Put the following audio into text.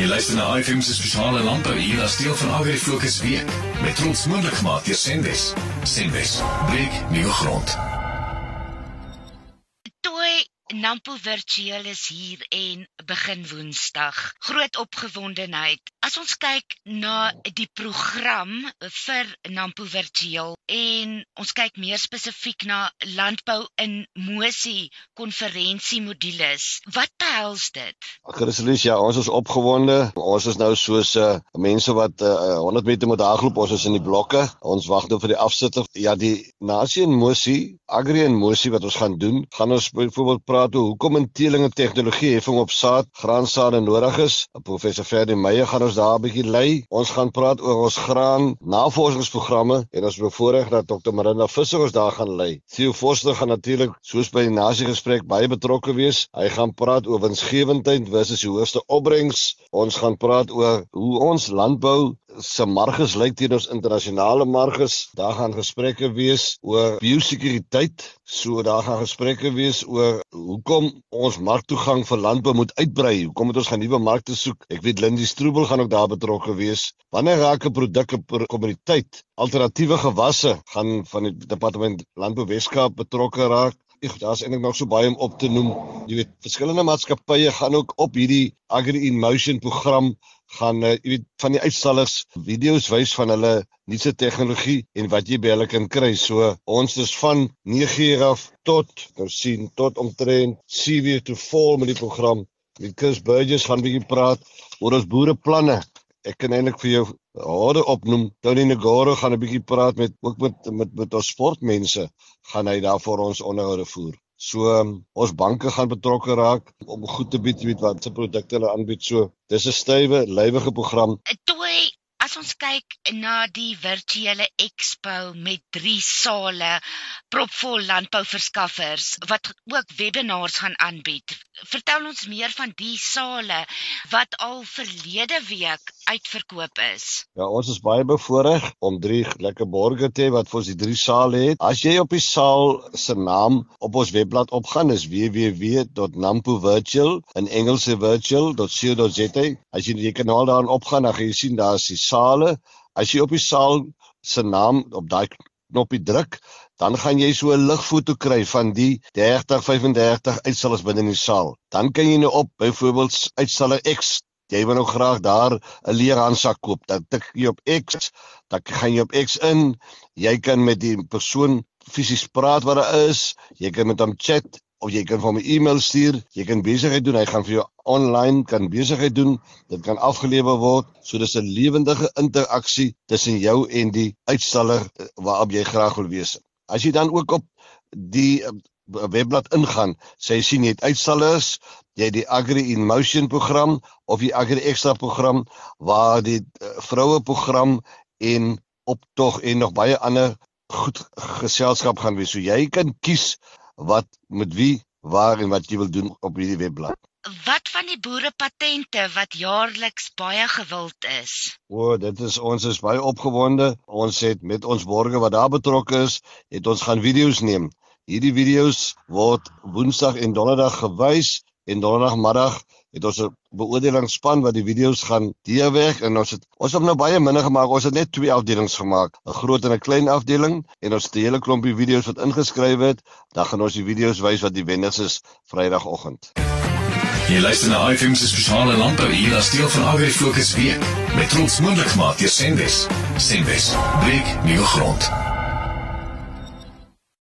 Jy luister na IFM se spesiale landbou hier as deel van Agri Fokus week met trots moontlik gemaak deur Sendes. Sendes, breek nuwe grond. Toy Nampo virtueel is hier en begin Woensdag. Groot opgewondenheid. As ons kyk na die program vir Nampo virtueel en ons kyk meer spesifiek na landbou in Mosi konferensiemodules. Wat behels dit? Christelus, ja, ons is opgewonde. Ons is nou soos uh, mense wat uh, 100 meter moet hardloop. Ons is in die blokke. Ons wag nou vir die afsitter. Ja, die nasie in Mosi, Agri in Mosi wat ons gaan doen, gaan ons byvoorbeeld praat oor hoekom inteling en tegnologie heffing op saad, graansaade nodig is. Professor Ferdi Meyer gaan ons daar 'n bietjie lei. Ons gaan praat oor ons graan navorsingsprogramme en ons bevoorreg dat Dr. Marinda Visser ons daar gaan lei. Theo Forster gaan natuurlik soos by die nasie gesprek baie betrokke wees. Hy gaan praat oor winsgewendheid versus die hoogste opbrengs. Ons gaan praat oor hoe ons landbou se marges lyk teen ons internasionale marges. Daar gaan gesprekke wees oor biosekuriteit. So daar gaan gesprekke wees oor hoekom ons marktoegang vir landbou moet uitbrei. Hoekom moet ons gaan nuwe markte soek? Ek weet Lindy Stroebel gaan ook daar betrokke wees. Wanneer raak 'n produk 'n kommoditeit? Alternatiewe gewasse gaan van die departement Landbou Weskaap betrokke raak. Ek daar's eintlik nog so baie om op te noem. Jy weet, verskillende maatskappye gaan ook op hierdie Agri in Motion program gaan uh, jy weet van die uitstallers video's wys van hulle nuutste tegnologie en wat jy by hulle kan kry. So ons is van 9 uur af tot nou sien tot omtrent 7 uur toe vol met die program. Met Chris Burgess gaan bietjie praat oor ons boereplanne. Ek kan eintlik vir jou harde opnoem. Tony Negoro gaan 'n bietjie praat met ook met met met ons sportmense gaan hy daar vir ons onderhoude voer. So um, ons banke gaan betrokke raak om goed te bied weet wat se produkte hulle aanbied. So dis 'n stywe, lywige program. Toe as ons kyk na die virtuele expo met drie sale propvol landbouverskaffers wat ook webinars gaan aanbied. Vertel ons meer van die sale wat al verlede week uitverkoop is. Ja, ons is baie bevoorreg om drie lekker borgers te hê wat vir ons die drie sale het. As jy op die saal se naam op ons webblad opgaan is www.nampovirtual in Engels virtual.co.za. As jy die kanaal daarin opgaan, dan gaan jy sien daar is die sale. As jy op die saal se naam op daai knoppie druk, dan gaan jy so 'n ligfoto kry van die 30 35 uitstallers binne in die saal. Dan kan jy nou op byvoorbeeld uitstaller X Jy wil nou graag daar 'n leerhandsak koop. Dan tik jy op X, dan gaan jy op X in. Jy kan met die persoon fisies praat wat daar is. Jy kan met hom chat of jy kan hom 'n e-mail stuur. Jy kan besigheid doen. Hy gaan vir jou online kan besigheid doen. Dit kan afgelewer word. So dis 'n lewendige interaksie tussen jou en die uitstaller eh, waarop jy graag wil wees. As jy dan ook op die eh, webblad ingaan, sê jy sien jy het uitstallers, jy het die Agri in Motion program of die Agri Extra program waar die uh, vroue program en optog en nog baie ander goed geselskap gaan wees. So jy kan kies wat met wie, waar en wat jy wil doen op hierdie webblad. Wat van die boerepatente wat jaarliks baie gewild is? O, dit is ons is baie opgewonde. Ons het met ons borgers wat daar betrokke is, het ons gaan video's neem. Hierdie video's word Woensdag en Donderdag gewys en donderdagmiddag het ons 'n beoordelingsspan wat die video's gaan deurweg en ons het ons het nou baie minder gemaak. Ons het net twee afdelings gemaak, 'n groot en 'n klein afdeling en ons het 'n hele klompie video's wat ingeskryf het. Dan gaan ons die video's wys wat die wenners is Vrydagoggend. Jy luister na IFM se spesiale landbou hier as deel van Agri Fokus week met trots moontlik gemaak deur Sendes. Sendes, breek nuwe grond.